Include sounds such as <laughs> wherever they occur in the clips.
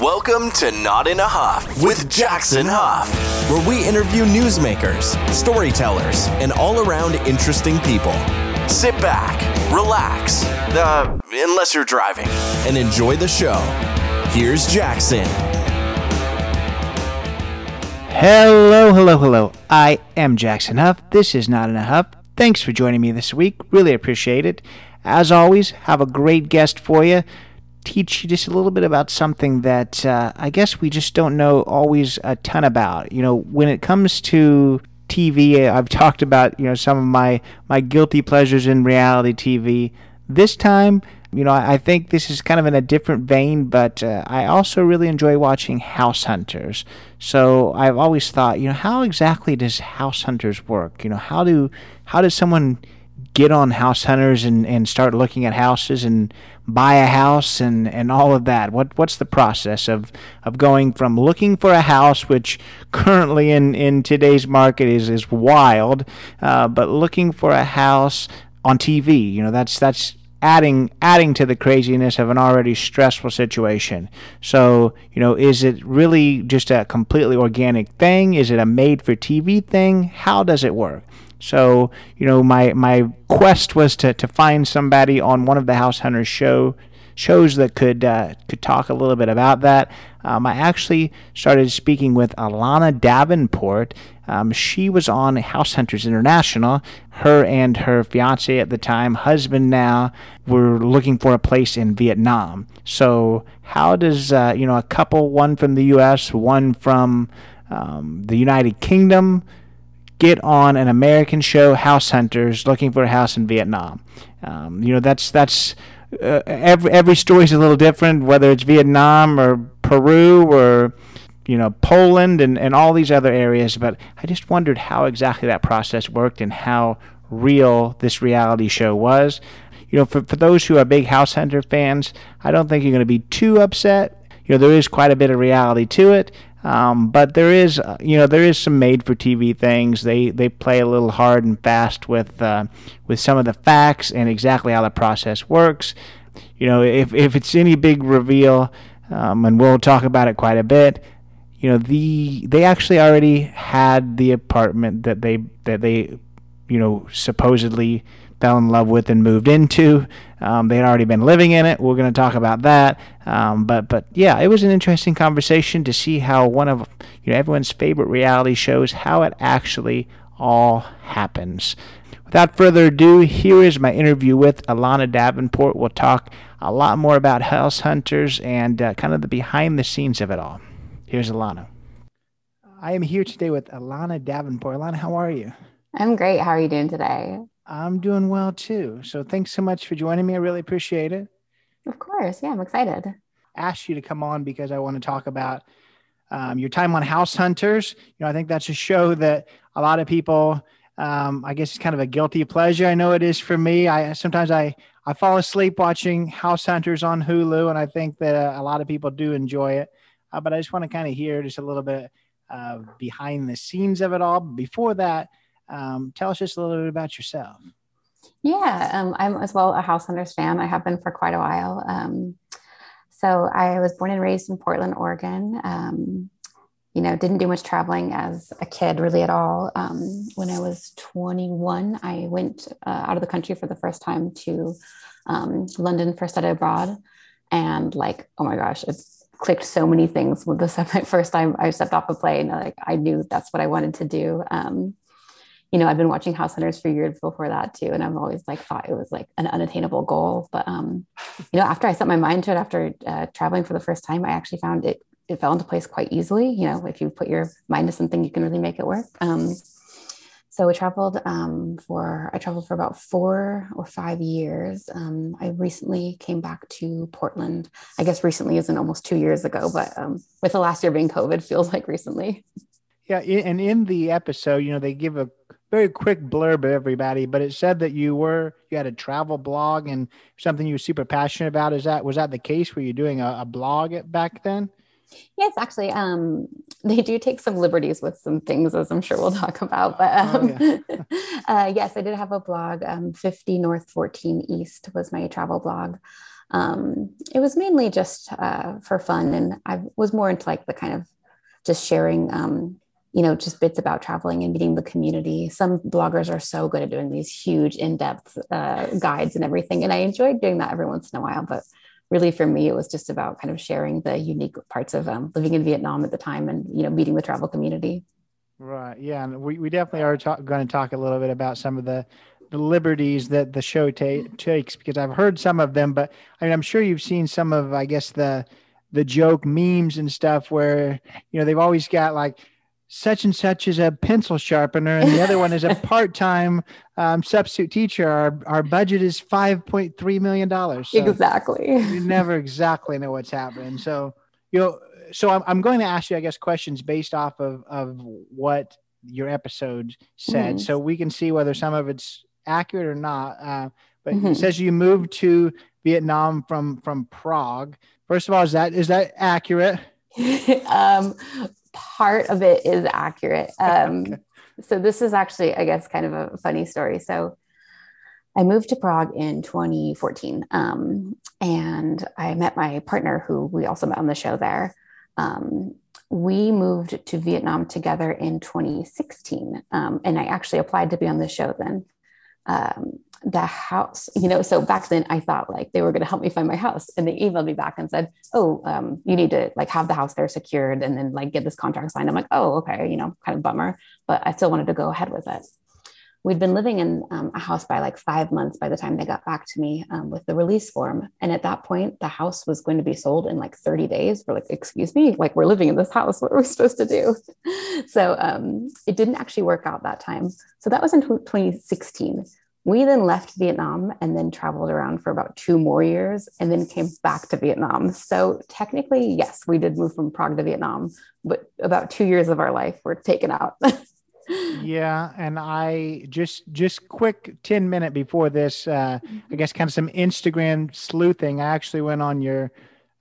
Welcome to Not in a Huff with Jackson Huff, where we interview newsmakers, storytellers, and all around interesting people. Sit back, relax, uh, unless you're driving, and enjoy the show. Here's Jackson. Hello, hello, hello. I am Jackson Huff. This is Not in a Huff. Thanks for joining me this week. Really appreciate it. As always, have a great guest for you teach you just a little bit about something that uh, I guess we just don't know always a ton about. You know, when it comes to TV, I've <laughs> talked about you know some of my my guilty pleasures in reality TV. This time, you know, I think this is kind of in a different vein, but uh, I also really enjoy watching House Hunters. So I've always thought, you know, how exactly does House Hunters work? You know, how do how does someone get on House Hunters and, and start looking at houses and buy a house and, and all of that? What what's the process of, of going from looking for a house, which currently in, in today's market is is wild, uh, but looking for a house on TV? You know, that's that's adding adding to the craziness of an already stressful situation. So, you know, is it really just a completely organic thing? Is it a made for TV thing? How does it work? So, you know, my my quest was to, to find somebody on one of the House Hunters show shows that could uh, could talk a little bit about that. Um, I actually started speaking with Alana Davenport. Um, she was on House Hunters International. Her and her fiance at the time, husband now, were looking for a place in Vietnam. So, how does uh, you know a couple, one from the U.S., one from um, the United Kingdom, get on an American show, House Hunters, looking for a house in Vietnam. Um, you know, that's that's uh, every every story is a little different, whether it's Vietnam or Peru or you know Poland and, and all these other areas. But I just wondered how exactly that process worked and how real this reality show was. You know, for, for those who are big House Hunter fans, I don't think you're going to be too upset. You know, there is quite a bit of reality to it. Um, but there is, uh, you know, there is some made-for-TV things. They they play a little hard and fast with uh, with some of the facts and exactly how the process works. You know, if if it's any big reveal, um, and we'll talk about it quite a bit. You know, the they actually already had the apartment that they that they, you know, supposedly fell in love with and moved into. Um, they had already been living in it. We're going to talk about that. Um, but but yeah, it was an interesting conversation to see how one of you know everyone's favorite reality shows how it actually all happens. Without further ado, here is my interview with Alana Davenport. We'll talk a lot more about House Hunters and uh, kind of the behind the scenes of it all. Here's Alana. I am here today with Alana Davenport. Alana, how are you? I'm great. How are you doing today? I'm doing well too. So thanks so much for joining me. I really appreciate it. Of course. Yeah, I'm excited. Asked you to come on because I want to talk about um, your time on House Hunters. You know, I think that's a show that a lot of people, um, I guess, it's kind of a guilty pleasure. I know it is for me. I sometimes I I fall asleep watching House Hunters on Hulu, and I think that uh, a lot of people do enjoy it. Uh, but I just want to kind of hear just a little bit uh, behind the scenes of it all. Before that, um, tell us just a little bit about yourself. Yeah, um, I'm as well a House Hunters fan. I have been for quite a while. Um, so I was born and raised in Portland, Oregon. Um, you know, didn't do much traveling as a kid really at all. Um, when I was 21, I went uh, out of the country for the first time to um, London for study abroad. And like, oh my gosh, it clicked so many things with <laughs> the first time I stepped off a plane. Like I knew that's what I wanted to do. Um, you know, I've been watching House Hunters for years before that too, and I've always like thought it was like an unattainable goal. But um, you know, after I set my mind to it, after uh, traveling for the first time, I actually found it it fell into place quite easily. You know, if you put your mind to something, you can really make it work. Um, so I traveled um, for I traveled for about four or five years. Um, I recently came back to Portland. I guess recently isn't almost two years ago, but um, with the last year being COVID, feels like recently. Yeah, and in the episode, you know, they give a very quick blurb everybody, but it said that you were you had a travel blog and something you were super passionate about. Is that was that the case? Were you doing a, a blog back then? Yes, actually, um, they do take some liberties with some things, as I'm sure we'll talk about. But oh, um, oh, yeah. <laughs> <laughs> uh, yes, I did have a blog. Um, 50 North 14 East was my travel blog. Um, it was mainly just uh, for fun, and I was more into like the kind of just sharing, um, you know, just bits about traveling and meeting the community. Some bloggers are so good at doing these huge, in-depth uh, guides and everything, and I enjoyed doing that every once in a while. But really, for me, it was just about kind of sharing the unique parts of um, living in Vietnam at the time, and you know, meeting the travel community. Right. Yeah, and we, we definitely are ta- going to talk a little bit about some of the the liberties that the show ta- takes because I've heard some of them, but I mean, I'm sure you've seen some of, I guess, the the joke memes and stuff where you know they've always got like such and such is a pencil sharpener and the other one is a <laughs> part-time um, substitute teacher our, our budget is 5.3 million dollars so exactly you never exactly know what's happening so you know so I'm, I'm going to ask you i guess questions based off of of what your episode said mm. so we can see whether some of it's accurate or not. Uh, but mm-hmm. it says you moved to Vietnam from from Prague. First of all, is that is that accurate? <laughs> um, part of it is accurate. <laughs> Um, okay. So this is actually, I guess, kind of a funny story. So I moved to Prague in 2014, um, and I met my partner, who we also met on the show there. Um, we moved to Vietnam together in 2016, um, and I actually applied to be on the show then um, the house, you know, so back then I thought like they were going to help me find my house. And they emailed me back and said, Oh, um, you need to like have the house there secured and then like get this contract signed. I'm like, Oh, okay. You know, kind of bummer, but I still wanted to go ahead with it. We'd been living in um, a house by like five months by the time they got back to me um, with the release form. And at that point, the house was going to be sold in like 30 days. We're like, excuse me, like we're living in this house. What are we supposed to do? <laughs> So um, it didn't actually work out that time. So that was in 2016. We then left Vietnam and then traveled around for about two more years and then came back to Vietnam. So technically, yes, we did move from Prague to Vietnam, but about two years of our life were taken out. <laughs> yeah and i just just quick 10 minute before this uh i guess kind of some instagram sleuthing i actually went on your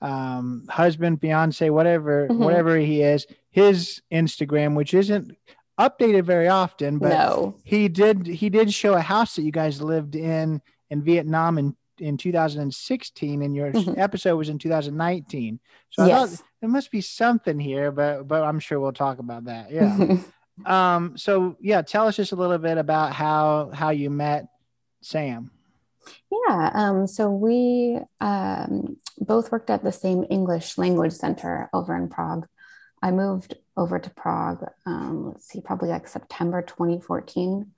um husband fiance whatever mm-hmm. whatever he is his instagram which isn't updated very often but no. he did he did show a house that you guys lived in in vietnam in in 2016 and your mm-hmm. episode was in 2019 so yes. i thought there must be something here but but i'm sure we'll talk about that <laughs> yeah um, so yeah, tell us just a little bit about how how you met Sam. Yeah, um, so we um, both worked at the same English language center over in Prague. I moved over to Prague, um, let's see, probably like September 2014,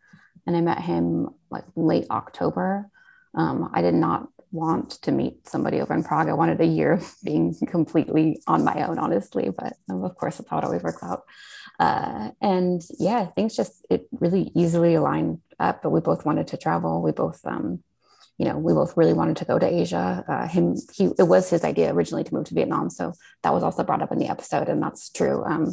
and I met him like late October. Um, I did not want to meet somebody over in Prague. I wanted a year of being completely on my own, honestly, but um, of course, that's how it always works out. Uh, and yeah, things just it really easily aligned up. But we both wanted to travel. We both, um, you know, we both really wanted to go to Asia. Uh, him, he, it was his idea originally to move to Vietnam, so that was also brought up in the episode, and that's true. Um,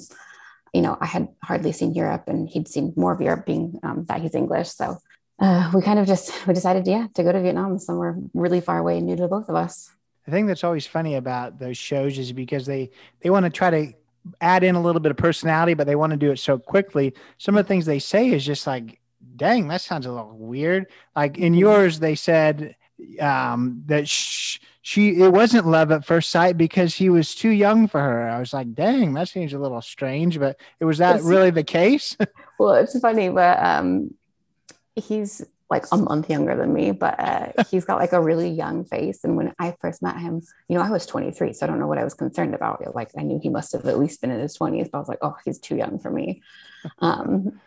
you know, I had hardly seen Europe, and he'd seen more of Europe, being um, that he's English. So uh, we kind of just <laughs> we decided, yeah, to go to Vietnam, somewhere really far away new to both of us. The thing that's always funny about those shows is because they they want to try to add in a little bit of personality, but they want to do it so quickly. Some of the things they say is just like, dang, that sounds a little weird. Like in mm-hmm. yours, they said um, that sh- she it wasn't love at first sight because he was too young for her. I was like, dang, that seems a little strange, but it was that it's, really the case? <laughs> well, it's funny, but um, he's like a month younger than me, but uh, <laughs> he's got like a really young face. And when I first met him, you know, I was 23, so I don't know what I was concerned about. Like I knew he must have at least been in his 20s, but I was like, oh, he's too young for me. <laughs> Um,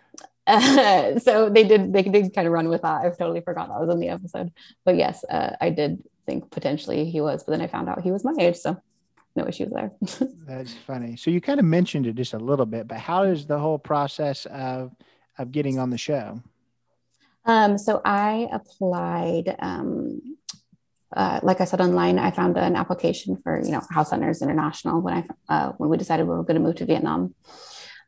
uh, <laughs> so they did they did kind of run with that. I've totally forgot that was in the episode. But yes, uh, I did think potentially he was, but then I found out he was my age, so no issues there. <laughs> That's funny. So you kind of mentioned it just a little bit, but how is the whole process of of getting on the show? Um, so I applied, um, uh, like I said online, I found an application for you know House Hunters International when I uh, when we decided we were going to move to Vietnam.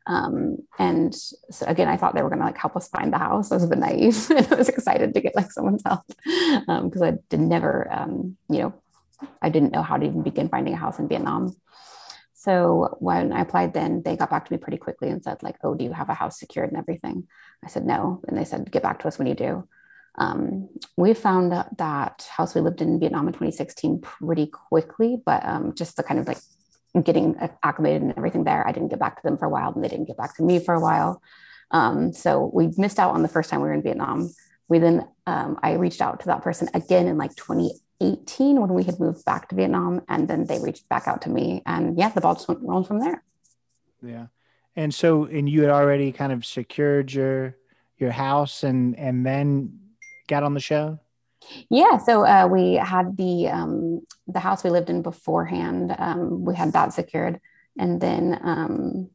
Um, and so again, I thought they were going to like help us find the house. I was a bit naive, <laughs> and I was excited to get like someone's help because <laughs> um, I did never, um, you know, I didn't know how to even begin finding a house in Vietnam. So when I applied then, they got back to me pretty quickly and said, like, oh, do you have a house secured and everything? I said, no. And they said, get back to us when you do. um, we found that house we lived in Vietnam in 2016 pretty quickly, but um, just the kind of like getting acclimated and everything there, I didn't get back to them for a while, and they didn't get back to me for a while. Um, so we missed out on the first time we were in Vietnam. We then um, I reached out to that person again in like 2018 when we had moved back to Vietnam, and then they reached back out to me, and yeah, the ball just went rolling from there. Yeah, and so and you had already kind of secured your your house, and and then got on the show? Yeah, so uh, we had the um, the house we lived in beforehand. Um, we had that secured, and then um,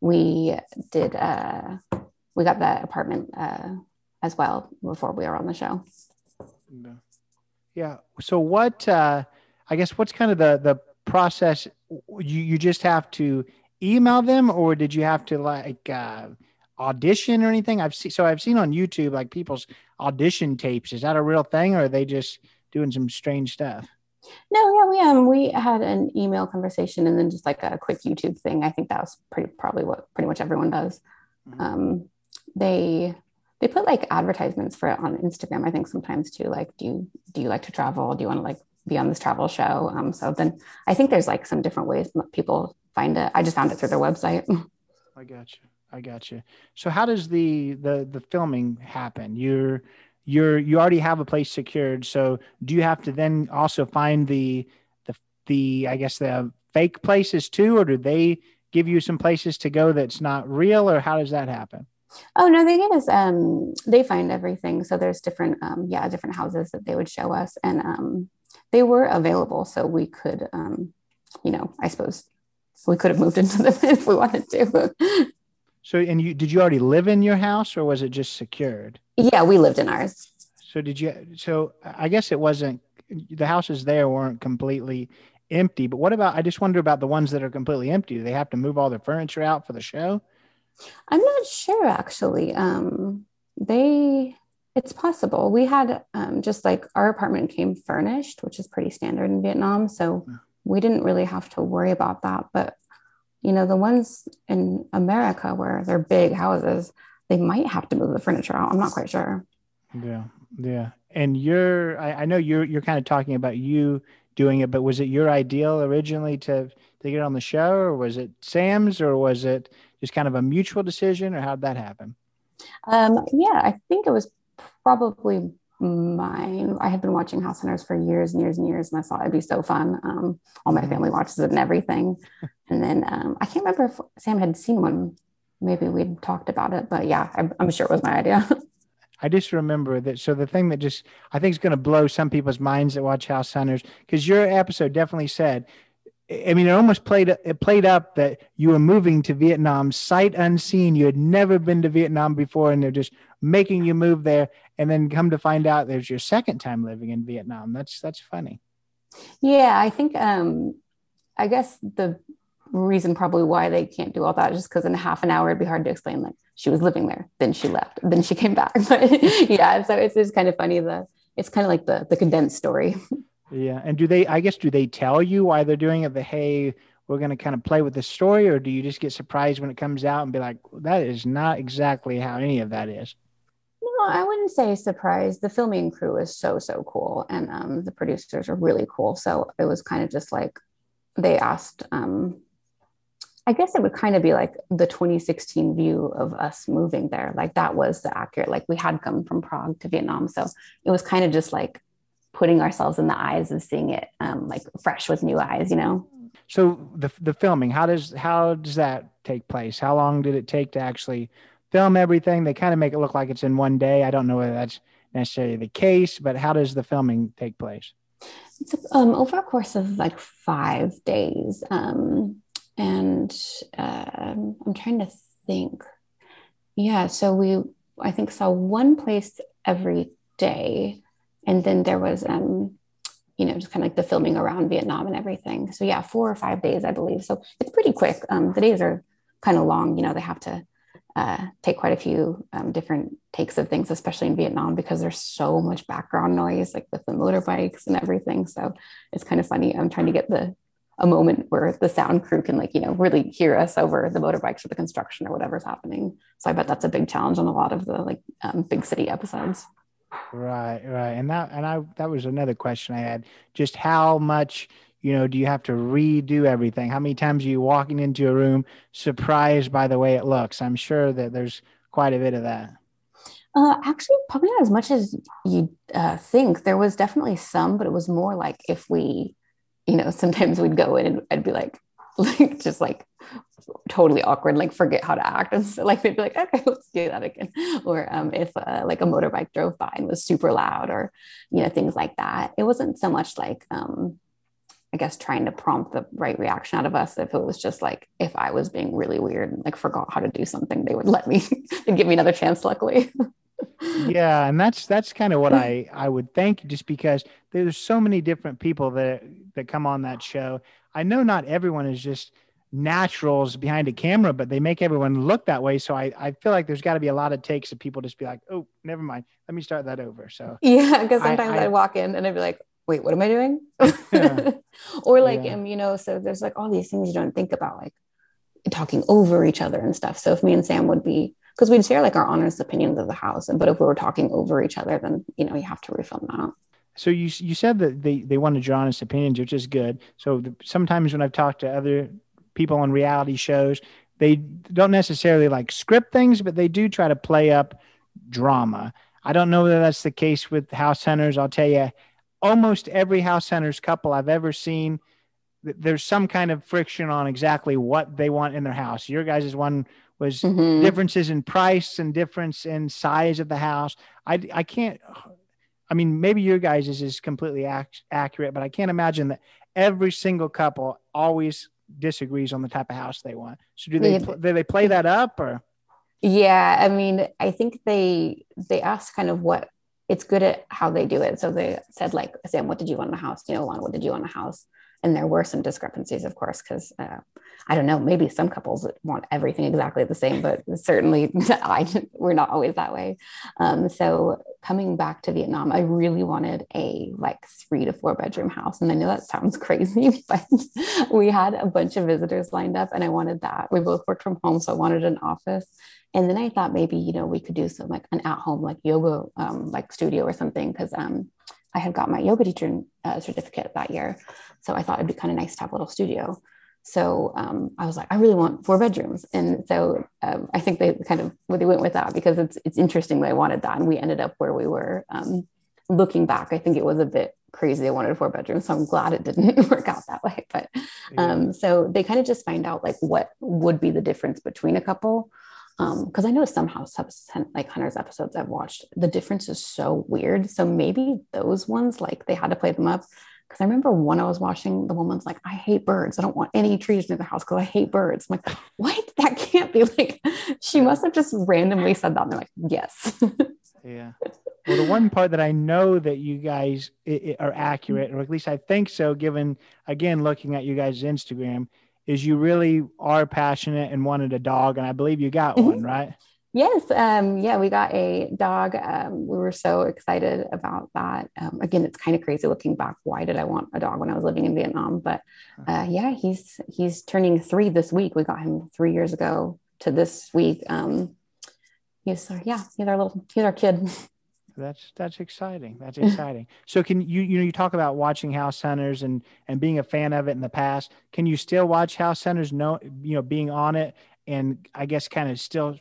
we did uh, we got the apartment uh, as well before we were on the show. Yeah. So what? Uh, I guess what's kind of the the process? You you just have to email them, or did you have to like? Uh, audition or anything? I've seen so I've seen on YouTube like people's audition tapes. Is that a real thing, or are they just doing some strange stuff? No, yeah, we um we had an email conversation and then just like a quick YouTube thing. I think that was pretty probably what pretty much everyone does. Mm-hmm. Um, they they put like advertisements for it on Instagram. I think sometimes too. Like, do you do you like to travel? Do you want to like be on this travel show? Um, so then I think there's like some different ways people find it. I just found it through their website. I got you. I got you. So how does the the the filming happen? You're you're you already have a place secured. So do you have to then also find the the the I guess the fake places too, or do they give you some places to go that's not real, or how does that happen? Oh no, they give us um they find everything. So there's different um yeah, different houses that they would show us and um they were available so we could um you know, I suppose we could have moved into them <laughs> if we wanted to. So, and you did you already live in your house, or was it just secured? Yeah, we lived in ours. So did you? So I guess it wasn't. The houses there weren't completely empty. But what about? I just wonder about the ones that are completely empty. Do they have to move all their furniture out for the show? I'm not sure actually. Um, they. It's possible. We had um, just like our apartment came furnished, which is pretty standard in Vietnam. So we didn't really have to worry about that. But you know, the ones in America where they're big houses, they might have to move the furniture out. I'm not quite sure. Yeah. Yeah. And you're, I, I know you're, you're kind of talking about you doing it, but was it your ideal originally to, to get on the show or was it Sam's or was it just kind of a mutual decision or how'd that happen? Um, yeah, I think it was probably mine. I had been watching House Hunters for years and years and years, and I thought it'd be so fun. Um, all my family mm-hmm. watches it and everything. <laughs> And then um, I can't remember if Sam had seen one. Maybe we'd talked about it, but yeah, I, I'm sure it was my idea. <laughs> I just remember that. So the thing that just I think is going to blow some people's minds that watch House Hunters, because your episode definitely said I mean, it almost played it played up that you were moving to Vietnam sight unseen. You had never been to Vietnam before, and they're just making you move there. And then come to find out, there's your second time living in Vietnam. That's that's funny. Yeah, I think um, I guess the reason probably why they can't do all that is just because in half an hour it'd be hard to explain. Like she was living there, then she left, then she came back. <laughs> But yeah, so it's just kind of funny. The it's kind of like the the condensed story. Yeah. And do they, I guess, do they tell you why they're doing it? The, hey, we're going to kind of play with the story, or do you just get surprised when it comes out and be like, that is not exactly how any of that is? I wouldn't say surprised. The filming crew is so, so cool. And um, the producers are really cool. So it was kind of just like they asked, um, I guess it would kind of be like the 2016 view of us moving there. Like that was the accurate, like we had come from Prague to Vietnam. So it was kind of just like putting ourselves in the eyes of seeing it um, like fresh with new eyes, you know? So the, the filming, how does, how does that take place? How long did it take to actually film everything? They kind of make it look like it's in one day. I don't know whether that's necessarily the case, but how does the filming take place? It's um, over a course of like five days. Um, and uh, I'm trying to think. Yeah, so we, I think, saw one place every day and then there was um you know just kind of like the filming around vietnam and everything so yeah four or five days i believe so it's pretty quick um, the days are kind of long you know they have to uh, take quite a few um, different takes of things especially in vietnam because there's so much background noise like with the motorbikes and everything so it's kind of funny i'm trying to get the a moment where the sound crew can like you know really hear us over the motorbikes or the construction or whatever's happening so i bet that's a big challenge on a lot of the like um, big city episodes Right, right. And that and I that was another question I had. Just how much, you know, do you have to redo everything? How many times are you walking into a room surprised by the way it looks? I'm sure that there's quite a bit of that. Uh, actually, probably not as much as you uh, think. There was definitely some, but it was more like if we, you know, sometimes we'd go in and I'd be like, <laughs> like just like totally awkward, like forget how to act. And so like they'd be like, okay, let's do that again. <laughs> Or um, if uh, like a motorbike drove by and was super loud or, you know, things like that. It wasn't so much like, um, I guess trying to prompt the right reaction out of us. If it was just like, if I was being really weird and like forgot how to do something, they would <laughs> let me and give me another chance, luckily. <laughs> yeah. And that's, that's kind of what hmm. I, I would think just because there's so many different people that, that come on that show. I know not everyone is just, naturals behind a camera, but they make everyone look that way. So I, I feel like there's got to be a lot of takes of people just be like, oh, never mind. Let me start that over. So yeah, because sometimes I, would walk in and I'd be like, wait, what am I doing? Yeah. <laughs> or like, yeah. um, you know, so there's like all these things you don't think about, like talking over each other and stuff. So if me and Sam would be, because we'd share like our honest opinions of the house, but if we were talking over each other, then you know you have to refilm that. So you you said that they they wanted your honest opinions, which is good. So the, sometimes when I've talked to other people on reality shows. They don't necessarily like script things, but they do try to play up drama. I don't know whether that's the case with House Hunters. I'll tell you, almost every House Hunters couple I've ever seen, there's some kind of friction on exactly what they want in their house. Your guys' one was mm-hmm. differences in price and difference in size of the house. I, I can't, I mean, maybe your guys' is completely ac- accurate, but I can't imagine that every single couple always disagrees on the type of house they want. So do they do they play that up or? Yeah, I mean, I think they they ask kind of what it's good at how they do it. So they said like, Sam, what did you want in a house? You know, what did you want in a house? And there were some discrepancies, of course, because uh, I don't know, maybe some couples want everything exactly the same, but certainly <laughs> I we're not always that way. Um, so coming back to Vietnam, I really wanted a like three to four bedroom house. And I know that sounds <laughs> crazy, but we had a bunch of visitors lined up and I wanted that. We both worked from home, so I wanted an office. And then I thought maybe, you know, we could do some like an at home like yoga um, like studio or something because um, I had got my yoga teacher uh, certificate that year. So I thought it'd be kind of nice to have a little studio. So um, I was like, I really want four bedrooms, and so um, I think they kind of well, they went with that because it's it's interesting that I wanted that, and we ended up where we were. Um, looking back, I think it was a bit crazy. I wanted four bedrooms, so I'm glad it didn't <laughs> work out that way. But um, so they kind of just find out like what would be the difference between a couple because um, I know some house like hunters episodes I've watched, the difference is so weird. So maybe those ones, like they had to play them up because I remember one I was watching, the woman's like, I hate birds. I don't want any trees near the house because I hate birds. I'm like, <laughs> what? That can't be like, <laughs> she must have just randomly said that. And they're like, yes. yeah. Well, the one part that I know that you guys are accurate, or at least I think so, given again, looking at you guys' Instagram, is you really are passionate and wanted a dog. And I believe you got one, <laughs> right? Yes, um, yeah, we got a dog. Um, we were so excited about that. Um, again, it's kind of crazy looking back. Why did I want a dog when I was living in Vietnam? But uh, yeah, he's he's turning three this week. We got him three years ago to this week. Um, he's yeah, he's our little he's our kid. <laughs> That's that's exciting. That's exciting. so can you you know you talk about watching House Hunters and and being a fan of it in the past. Can you still watch House Hunters? No, you know, being on it and I guess kind of still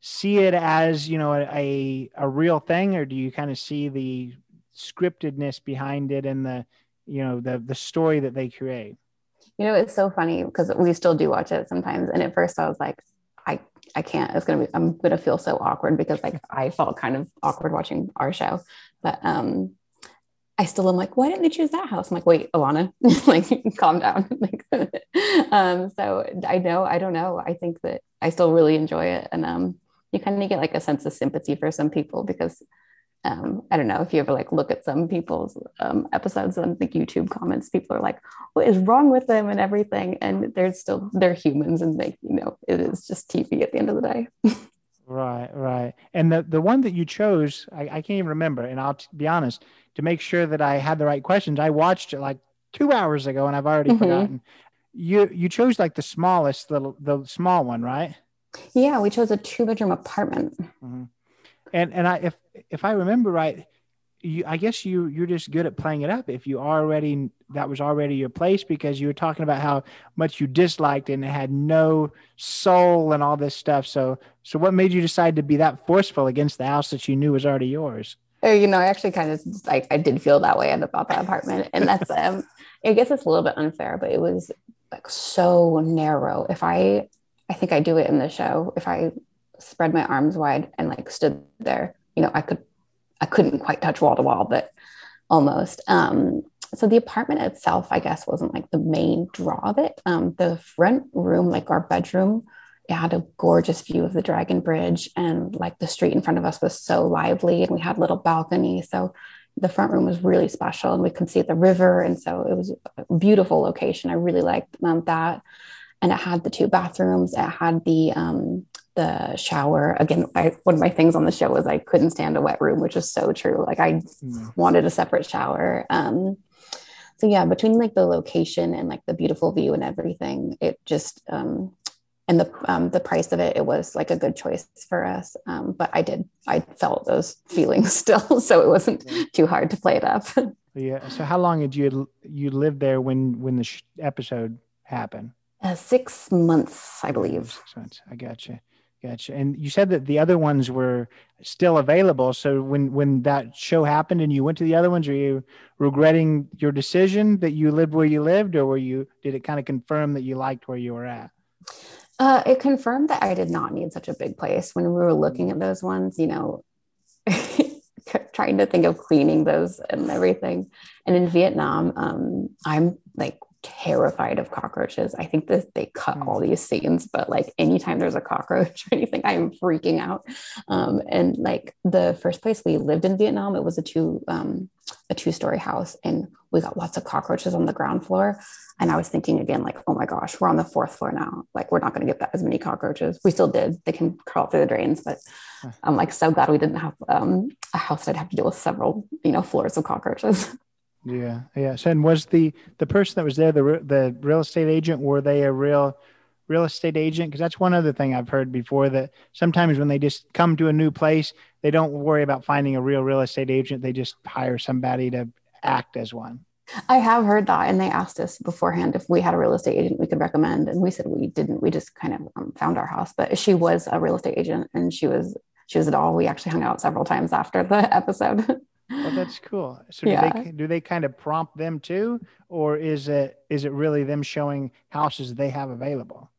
see it as you know a a real thing, or do you kind of see the scriptedness behind it and the you know the the story that they create? You know, it's so funny because we still do watch it sometimes. And at first, I was like, I I can't. It's gonna be. I'm gonna feel so awkward because like I felt kind of awkward watching our show, but um, I still am like, why didn't they choose that house? I'm like, wait, Alana, <laughs> like, calm down. <laughs> like, <laughs> um, so I know, I don't know. I think that I still really enjoy it, and um, you kind of get like a sense of sympathy for some people because um, I don't know if you ever like look at some people's um, episodes on the YouTube comments, people are like, what is wrong with them and everything. And they're still, they're humans and they, you know, it is just TV at the end of the day. right, right. And the, the one that you chose, I, I can't even remember. And I'll t- be honest, to make sure that I had the right questions, I watched it like two hours ago and I've already mm-hmm. forgotten. You, you chose like the smallest little, the small one, right? Yeah, we chose a two bedroom apartment. Mm-hmm. And and I if if I remember right, you I guess you you're just good at playing it up. If you already that was already your place because you were talking about how much you disliked and it had no soul and all this stuff. So so what made you decide to be that forceful against the house that you knew was already yours? Oh, you know, I actually kind of like I did feel that way about that apartment, and that's <laughs> um, I guess it's a little bit unfair, but it was like so narrow. If I, I think I do it in the show. If I spread my arms wide and like stood there, you know, I could, I couldn't quite touch wall to wall, but almost. Um, so the apartment itself, I guess, wasn't like the main draw of it. Um, the front room, like our bedroom, it had a gorgeous view of the Dragon Bridge, and like the street in front of us was so lively, and we had little balcony. So the front room was really special, and we could see the river, and so it was a beautiful location. I really liked um, that, and it had the two bathrooms. It had the um, the shower. Again, I, one of my things on the show was I couldn't stand a wet room, which is so true. Like I mm. wanted a separate shower. Um, so yeah, between like the location and like the beautiful view and everything, it just um, and the um, the price of it, it was like a good choice for us. Um, but I did, I felt those <laughs> feelings still, <laughs> so it wasn't too hard to play it up. <laughs> yeah. So how long did you you live there when when the sh- episode happened? Uh, six months, I believe. Six months. I gotcha. Gotcha. And you said that the other ones were still available. So when when that show happened and you went to the other ones, were you regretting your decision that you lived where you lived, or were you did it kind of confirm that you liked where you were at? Uh, it confirmed that I did not need such a big place when we were looking at those ones, you know, <laughs> trying to think of cleaning those and everything. And in Vietnam, um, I'm like terrified of cockroaches. I think that they cut mm. all these scenes, but like anytime there's a cockroach <laughs> or anything, I am freaking out. Um, and like the first place we lived in Vietnam, it was a two um, a two story house, and we got lots of cockroaches on the ground floor. And I was thinking again, like, oh my gosh, we're on the fourth floor now. Like, we're not going to get that as many cockroaches. We still did. They can crawl through the drains, but I'm like so glad we didn't have um, a house that'd have to deal with several, you know, floors of cockroaches. <laughs> Yeah, yeah. So, and was the the person that was there the the real estate agent? Were they a real real estate agent? Because that's one other thing I've heard before that sometimes when they just come to a new place, they don't worry about finding a real real estate agent. They just hire somebody to act as one. I have heard that, and they asked us beforehand if we had a real estate agent we could recommend, and we said we didn't. We just kind of um, found our house, but she was a real estate agent, and she was she was it all. We actually hung out several times after the <laughs> episode. Well, that's cool. So do yeah. they do they kind of prompt them too, or is it is it really them showing houses they have available?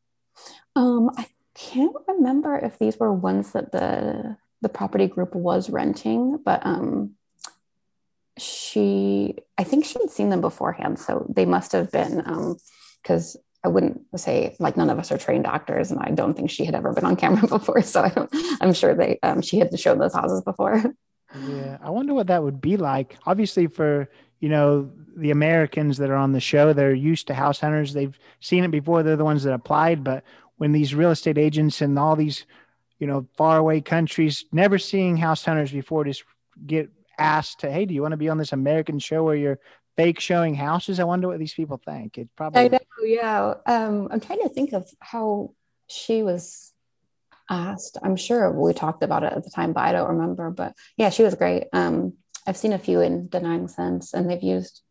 Um, I can't remember if these were ones that the the property group was renting, but um, she i think she'd seen them beforehand so they must have been because um, i wouldn't say like none of us are trained actors and i don't think she had ever been on camera <laughs> before so I am sure they um, she had shown those houses before <laughs> yeah i wonder what that would be like obviously for you know the americans that are on the show they're used to house hunters they've seen it before they're the ones that applied but when these real estate agents and all these you know faraway countries never seeing house hunters before just get asked to, hey, do you want to be on this American show where you're fake showing houses? I wonder what these people think. It probably. I know, yeah. Um, I'm trying to think of how she was asked. I'm sure we talked about it at the time, but I don't remember. But yeah, she was great. Um, I've seen a few in Da Nang since, and they've used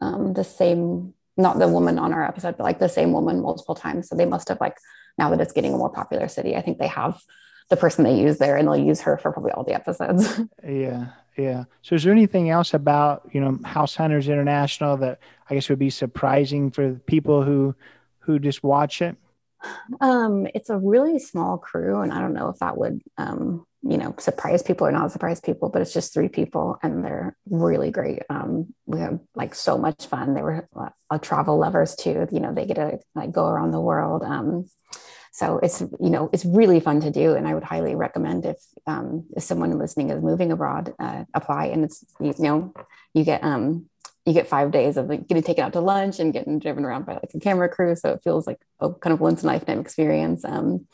um, the same, not the woman on our episode, but like the same woman multiple times. So they must have like now that it's getting a more popular city, I think they have the person they use there, and they'll use her for probably all the episodes. <laughs> yeah, yeah. So is there anything else about, you know, House Hunters International that I guess would be surprising for people who who just watch it? Um, it's a really small crew, and I don't know if that would um, you know, surprise people or not surprise people, but it's just three people and they're really great. Um, we have like so much fun. They were uh, travel lovers too. You know, they get to like go around the world. Um, so it's you know it's really fun to do and i would highly recommend if um, if someone listening is moving abroad uh, apply and it's you know you get um you get five days of like, getting taken out to lunch and getting driven around by like a camera crew. So it feels like a kind of once in a lifetime experience. Um,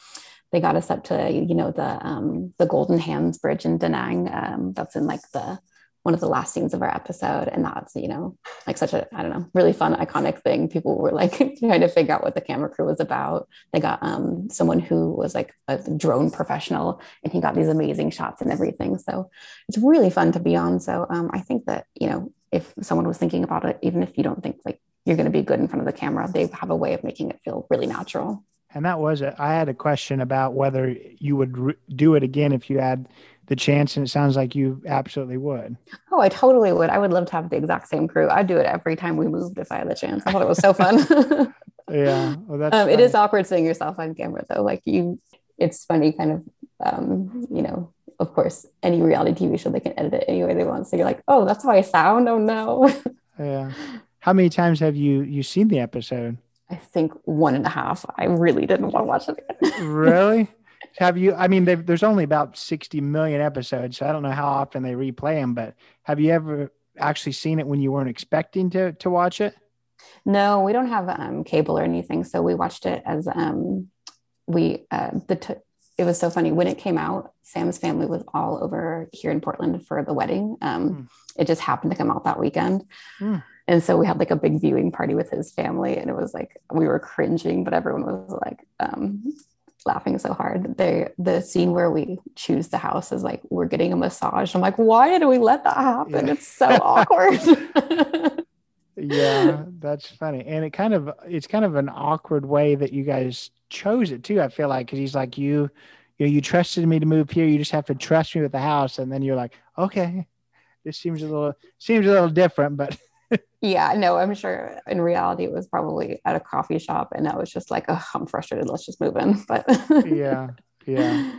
they got us up to you know the um, the golden hands bridge in da nang um, that's in like the one of the last scenes of our episode. And that's, you know, like such a, I don't know, really fun, iconic thing. People were like <laughs> trying to figure out what the camera crew was about. They got um, someone who was like a drone professional and he got these amazing shots and everything. So it's really fun to be on. So um, I think that, you know, if someone was thinking about it, even if you don't think like you're going to be good in front of the camera, they have a way of making it feel really natural. And that was it. I had a question about whether you would re- do it again if you had the chance, and it sounds like you absolutely would. Oh, I totally would. I would love to have the exact same crew. I'd do it every time we moved if I had the chance. I thought it was so fun. <laughs> yeah, well, that's um, it is awkward seeing yourself on camera though. Like you, it's funny, kind of. Um, you know, of course, any reality TV show they can edit it any way they want. So you're like, oh, that's how I sound. Oh no. <laughs> yeah. How many times have you you seen the episode? I think one and a half. I really didn't want to watch it again. really? <laughs> Have you? I mean, there's only about 60 million episodes, so I don't know how often they replay them. But have you ever actually seen it when you weren't expecting to to watch it? No, we don't have um, cable or anything, so we watched it as um, we uh, the. T- it was so funny when it came out. Sam's family was all over here in Portland for the wedding. Um, mm. It just happened to come out that weekend. Mm. And so we had like a big viewing party with his family, and it was like we were cringing, but everyone was like um, laughing so hard. They the scene where we choose the house is like we're getting a massage. I'm like, why did we let that happen? Yeah. It's so awkward. <laughs> <laughs> yeah, that's funny, and it kind of it's kind of an awkward way that you guys chose it too. I feel like because he's like you, you know, you trusted me to move here. You just have to trust me with the house, and then you're like, okay, this seems a little seems a little different, but yeah, no, I'm sure in reality it was probably at a coffee shop and I was just like, oh, I'm frustrated. Let's just move in. <laughs> But yeah, yeah.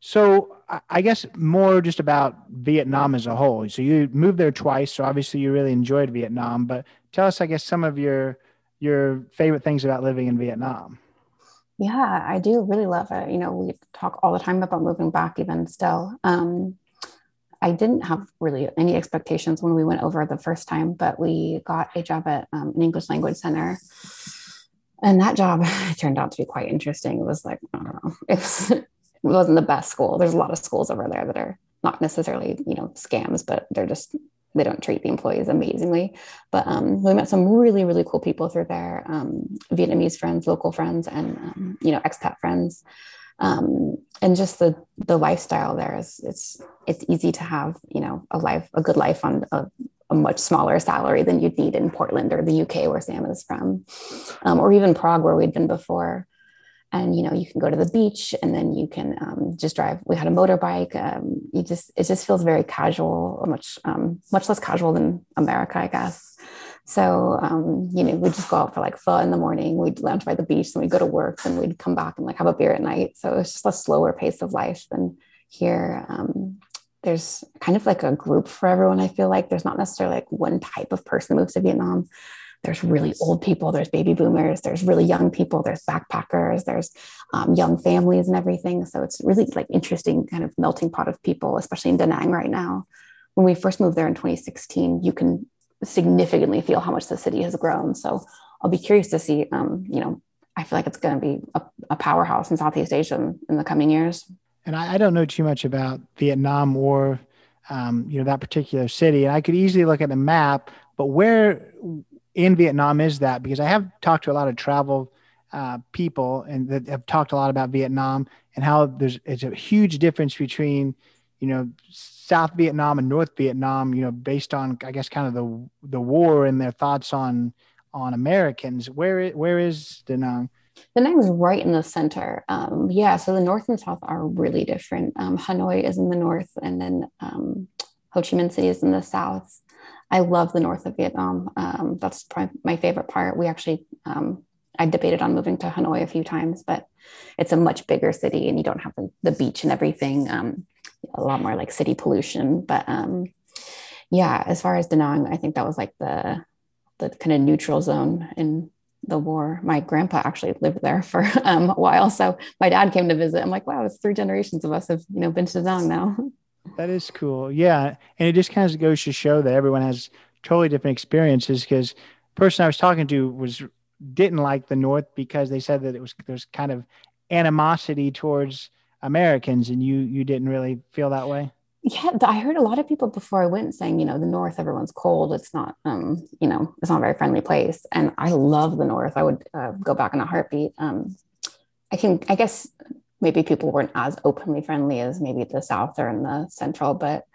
So I guess more just about Vietnam as a whole. So you moved there twice. So obviously you really enjoyed Vietnam, but tell us, I guess, some of your your favorite things about living in Vietnam. Yeah, I do really love it. You know, we talk all the time about moving back, even still. Um, I didn't have really any expectations when we went over the first time, but we got a job at um, an English language center. And that job <laughs> turned out to be quite interesting. It was like, I don't know, <laughs> it, was, it wasn't the best school. There's a lot of schools over there that are not necessarily, you know, scams, but they're just, they don't treat the employees amazingly. But um, we met some really, really cool people through there um, Vietnamese friends, local friends, and, um, you know, expat friends um, and just the the lifestyle there is it's it's easy to have you know a life a good life on a, a much smaller salary than you'd need in Portland or the UK where Sam is from, um, or even Prague where we'd been before. And you know you can go to the beach and then you can um, just drive. We had a motorbike. Um, you just it just feels very casual, much um, much less casual than America, I guess. So, um, you know, we'd just go out for like fun in the morning. We'd lounge by the beach, and we'd go to work, and we'd come back and like have a beer at night. So it's just a slower pace of life than here. Um, there's kind of like a group for everyone. I feel like there's not necessarily like one type of person who moves to Vietnam. There's really old people, there's baby boomers, there's really young people, there's backpackers, there's um, young families and everything. So it's really like interesting kind of melting pot of people, especially in Da Nang right now. When we first moved there in 2016, you can significantly feel how much the city has grown. So I'll be curious to see, um, you know, I feel like it's going to be a, a, powerhouse in Southeast Asia in, in the coming years. And I, I, don't know too much about Vietnam or, um, you know, that particular city. And I could easily look at the map, but where in Vietnam is that? Because I have talked to a lot of travel uh, people and that have talked a lot about Vietnam and how there's it's a huge difference between, you know, South Vietnam and North Vietnam, you know, based on I guess kind of the the war and their thoughts on on Americans. Where where is Da Nang? Da Nang is right in the center. Um, yeah, so the north and south are really different. Um, Hanoi is in the north, and then um, Ho Chi Minh City is in the south. I love the north of Vietnam. Um, that's probably my favorite part. We actually, um, I debated on moving to Hanoi a few times, but it's a much bigger city, and you don't have the, the beach and everything. Um, a lot more like city pollution. But um, yeah, as far as Da Nang, I think that was like the the kind of neutral zone in the war. My grandpa actually lived there <laughs> for um, a while, so my dad came to visit. I'm like, wow, it's three generations of us have you know been to Da Nang now. <laughs> That is cool. Yeah, and it just kind of goes to show that everyone has totally different experiences. Because person I was talking to was didn't like the North because they said that it was there's kind of animosity towards Americans, and you you didn't really feel that way. yeah, I heard a lot of people before I went saying, you know, the North, everyone's cold. It's not, um, you know, it's not a very friendly place. And I love the North. I would uh, go back in a heartbeat. Um, I can, I guess maybe people weren't as openly friendly as maybe the South or in the Central, but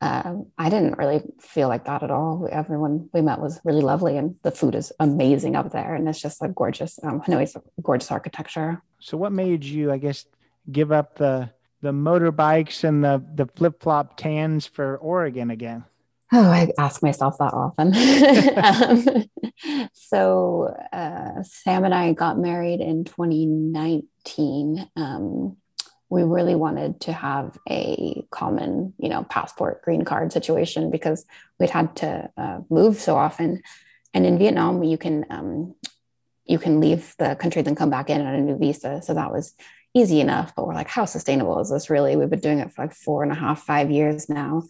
um, I didn't really feel like that at all. Everyone we met was really lovely, and the food is amazing up there, and it's just a gorgeous, um, Hanoi's gorgeous architecture. So, what made you, I guess, give up the the motorbikes and the the flip flop tans for Oregon again? Oh, I ask myself that often. <laughs> um, <laughs> so, uh, Sam and I got married in 2019. Um, we really wanted to have a common, you know, passport, green card situation because we'd had to uh, move so often. And in Vietnam, you can um, you can leave the country then come back in on a new visa. So that was easy enough. But we're like, how sustainable is this really? We've been doing it for like four and a half, five years now.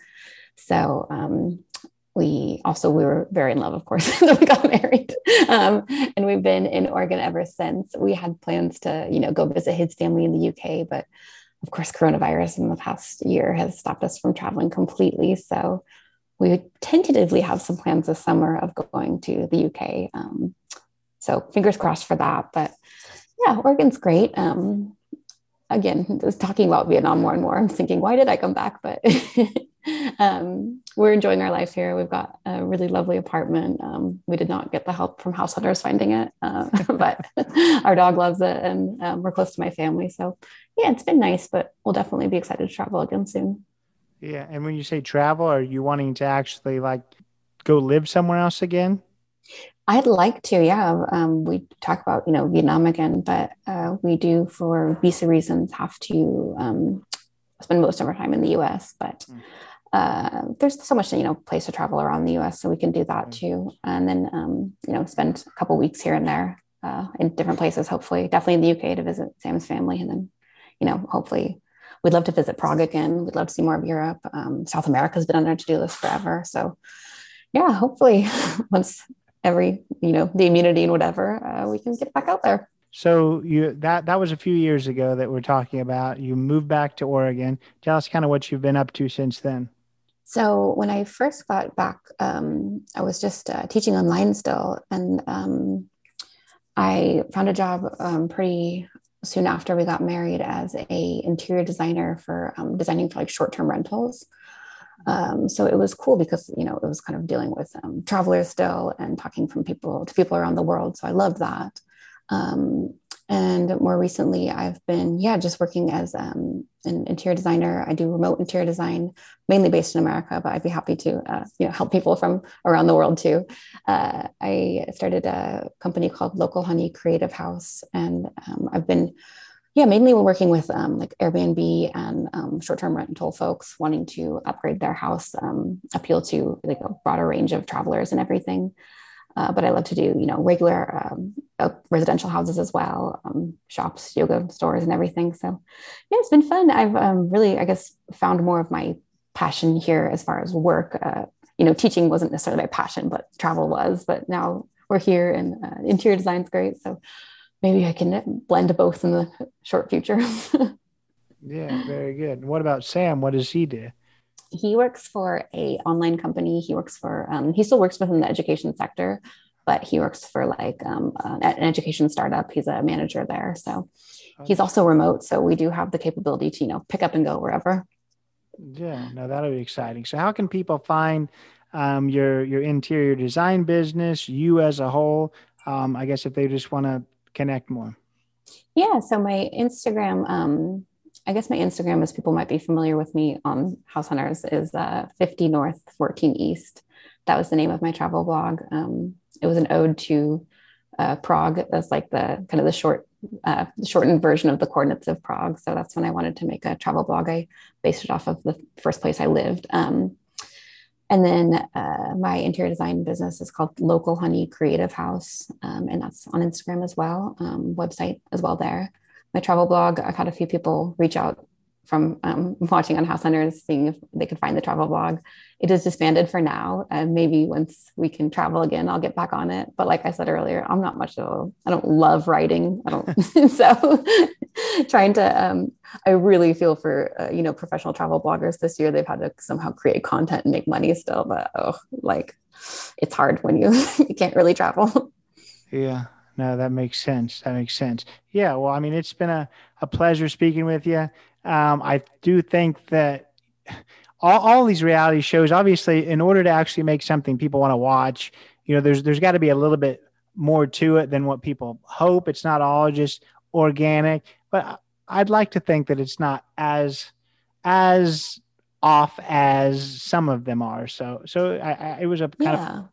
So um, we also we were very in love, of course, <laughs> when we got married, um, and we've been in Oregon ever since. We had plans to, you know, go visit his family in the UK, but of course, coronavirus in the past year has stopped us from traveling completely. So we tentatively have some plans this summer of going to the UK. Um, so fingers crossed for that. But yeah, Oregon's great. Um, again, just talking about Vietnam more and more, I'm thinking, why did I come back? But <laughs> um, we're enjoying our life here. We've got a really lovely apartment. Um, we did not get the help from house hunters finding it, uh, <laughs> but <laughs> our dog loves it, and um, we're close to my family. So, yeah, it's been nice, but we'll definitely be excited to travel again soon. Yeah, and when you say travel, are you wanting to actually like go live somewhere else again? I'd like to, yeah. Um, we talk about you know Vietnam again, but uh, we do for visa reasons have to um, spend most of our time in the U.S. But mm uh, there's so much you know place to travel around the U.S. So we can do that too, and then um, you know spend a couple weeks here and there uh, in different places. Hopefully, definitely in the UK to visit Sam's family, and then you know hopefully we'd love to visit Prague again. We'd love to see more of Europe. Um, South America's been on our to-do list forever. So yeah, hopefully <laughs> once every you know the immunity and whatever, uh, we can get back out there. So you that that was a few years ago that we're talking about. You moved back to Oregon. Tell us kind of what you've been up to since then. So when I first got back, um, I was just uh, teaching online still, and um, I found a job um, pretty soon after we got married as a interior designer for um, designing for like short term rentals. Um, so it was cool because you know it was kind of dealing with um, travelers still and talking from people to people around the world. So I loved that. Um, and more recently, I've been, yeah, just working as um, an interior designer. I do remote interior design, mainly based in America, but I'd be happy to, uh, you know, help people from around the world too. Uh, I started a company called Local Honey Creative House, and um, I've been, yeah, mainly we're working with um, like Airbnb and um, short-term rental folks wanting to upgrade their house, um, appeal to like a broader range of travelers and everything. Uh, but I love to do, you know, regular um, uh, residential houses as well, um, shops, yoga stores, and everything. So, yeah, it's been fun. I've um, really, I guess, found more of my passion here as far as work. Uh, you know, teaching wasn't necessarily my passion, but travel was. But now we're here, and uh, interior design's great. So maybe I can blend both in the short future. yeah, very good. What about Sam? What does he do? he works for a online company. He works for um, he still works within the education sector, but he works for like um, uh, an education startup. He's a manager there, so he's also remote. So we do have the capability to you know pick up and go wherever. Yeah, no, that'll be exciting. So how can people find um, your your interior design business, you as a whole? Um, I guess if they just want to connect more. Yeah, so my Instagram um, I guess my Instagram, as people might be familiar with me on House Hunters, is uh, 50 North, 14 East. That was the name of my travel blog. Um, it was an ode to uh, Prague That's like the kind of the short, uh, shortened version of the coordinates of Prague. So that's when I wanted to make a travel blog. I based it off of the first place I lived. Um, and then uh, my interior design business is called Local Honey Creative House, um, and that's on Instagram as well, um, website as well there my travel blog. I've had a few people reach out from um, watching on House Hunters, seeing if they could find the travel blog. It is disbanded for now. And maybe once we can travel again, I'll get back on it. But like I said earlier, I'm not much of a, I don't love writing. I don't, <laughs> <laughs> so <laughs> trying to um, i really feel for uh, you know professional travel bloggers this year they've had to somehow create content and make money still but oh like it's hard when you you can't really travel yeah no that makes sense. That makes sense. Yeah well i mean it's been a, a pleasure speaking with you um, i do think that all, all these reality shows obviously in order to actually make something people want to watch you know there's there's got to be a little bit more to it than what people hope. It's not all just organic but i'd like to think that it's not as as off as some of them are. So so I, I it was a kind yeah. of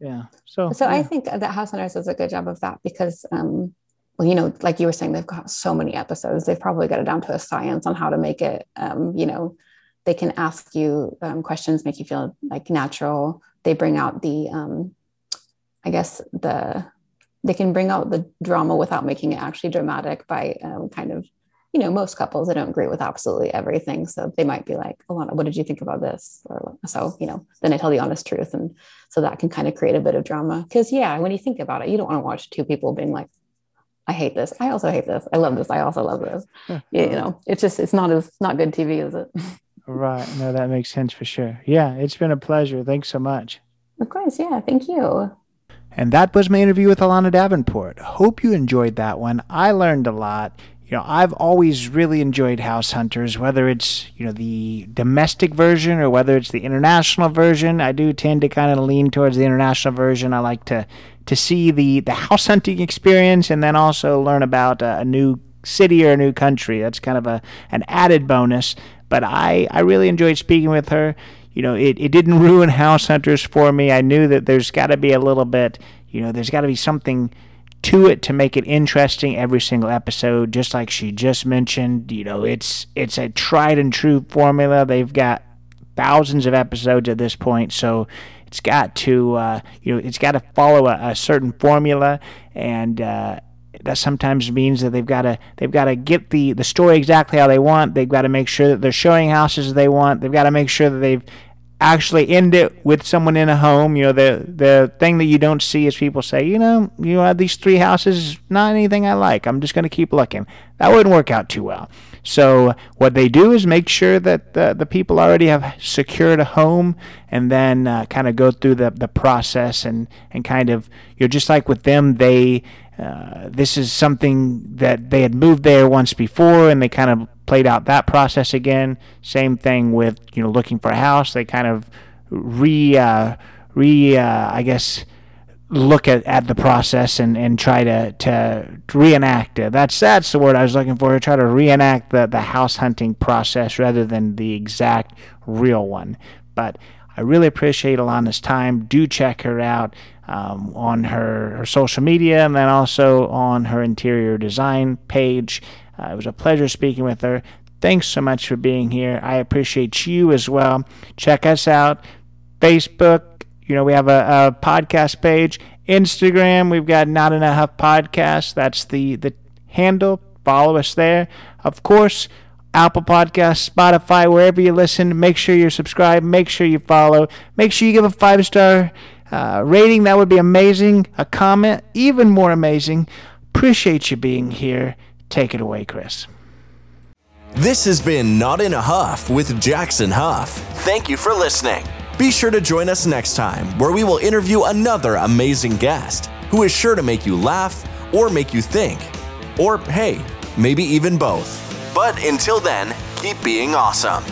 yeah. So so yeah. i think that house hunters does a good job of that because um well you know like you were saying they've got so many episodes. They've probably got it down to a science on how to make it um you know they can ask you um, questions make you feel like natural. They bring out the um I guess the they can bring out the drama without making it actually dramatic by um, kind of you know most couples they don't agree with absolutely everything so they might be like alana what did you think about this? Or so you know then i tell the honest truth and so that can kind of create a bit of drama. Because yeah when you think about it you don't want to watch two people being like i hate this. I also hate this. I love this. I also love this. <laughs> You know it's just it's not as not good tv is it? Right. No that makes sense for sure. Yeah it's been a pleasure. Thanks so much. Of course. Yeah thank you. And that was my interview with Alana Davenport. Hope you enjoyed that one. I learned a lot. You know, I've always really enjoyed House Hunters, whether it's, you know, the domestic version or whether it's the international version. I do tend to kind of lean towards the international version. I like to to see the the house hunting experience and then also learn about a, a new city or a new country. That's kind of a an added bonus. But I I really enjoyed speaking with her you know, it, it didn't ruin House Hunters for me. I knew that there's got to be a little bit, you know, there's got to be something to it to make it interesting every single episode just like she just mentioned you know it's it's a tried and true formula they've got thousands of episodes at this point so it's got to uh, you know it's got to follow a, a certain formula and uh, that sometimes means that they've got to they've got to get the the story exactly how they want. They've got to make sure that they're showing houses they want. They've got to make sure that they've actually end it with someone in a home. You know, the the thing that you don't see is people say, you know, you have these three houses, not anything I like. I'm just going to keep looking. That wouldn't work out too well. So what they do is make sure that the, the people already have secured a home, and then uh, kind of go through the the process and and kind of you know just like with them they. Uh, this is something that they had moved there once before, and they kind of played out that process again. Same thing with you know looking for a house. They kind of re uh, re uh, I guess look at, at the process and, and try to, to reenact it. That's that's the word I was looking for. Try to reenact the, the house hunting process rather than the exact real one. But I really appreciate Alana's time. Do check her out um, on her, her social media and then also on her interior design page. Uh, it was a pleasure speaking with her. Thanks so much for being here. I appreciate you as well. Check us out. Facebook, you know, we have a, a podcast page. Instagram, we've got Not in a Huff Podcast. That's the, the handle. Follow us there. Of course, Apple Podcasts, Spotify, wherever you listen, make sure you're subscribed. Make sure you follow. Make sure you give a five star uh, rating. That would be amazing. A comment, even more amazing. Appreciate you being here. Take it away, Chris. This has been Not in a Huff with Jackson Huff. Thank you for listening. Be sure to join us next time where we will interview another amazing guest who is sure to make you laugh or make you think. Or, hey, maybe even both. But until then, keep being awesome.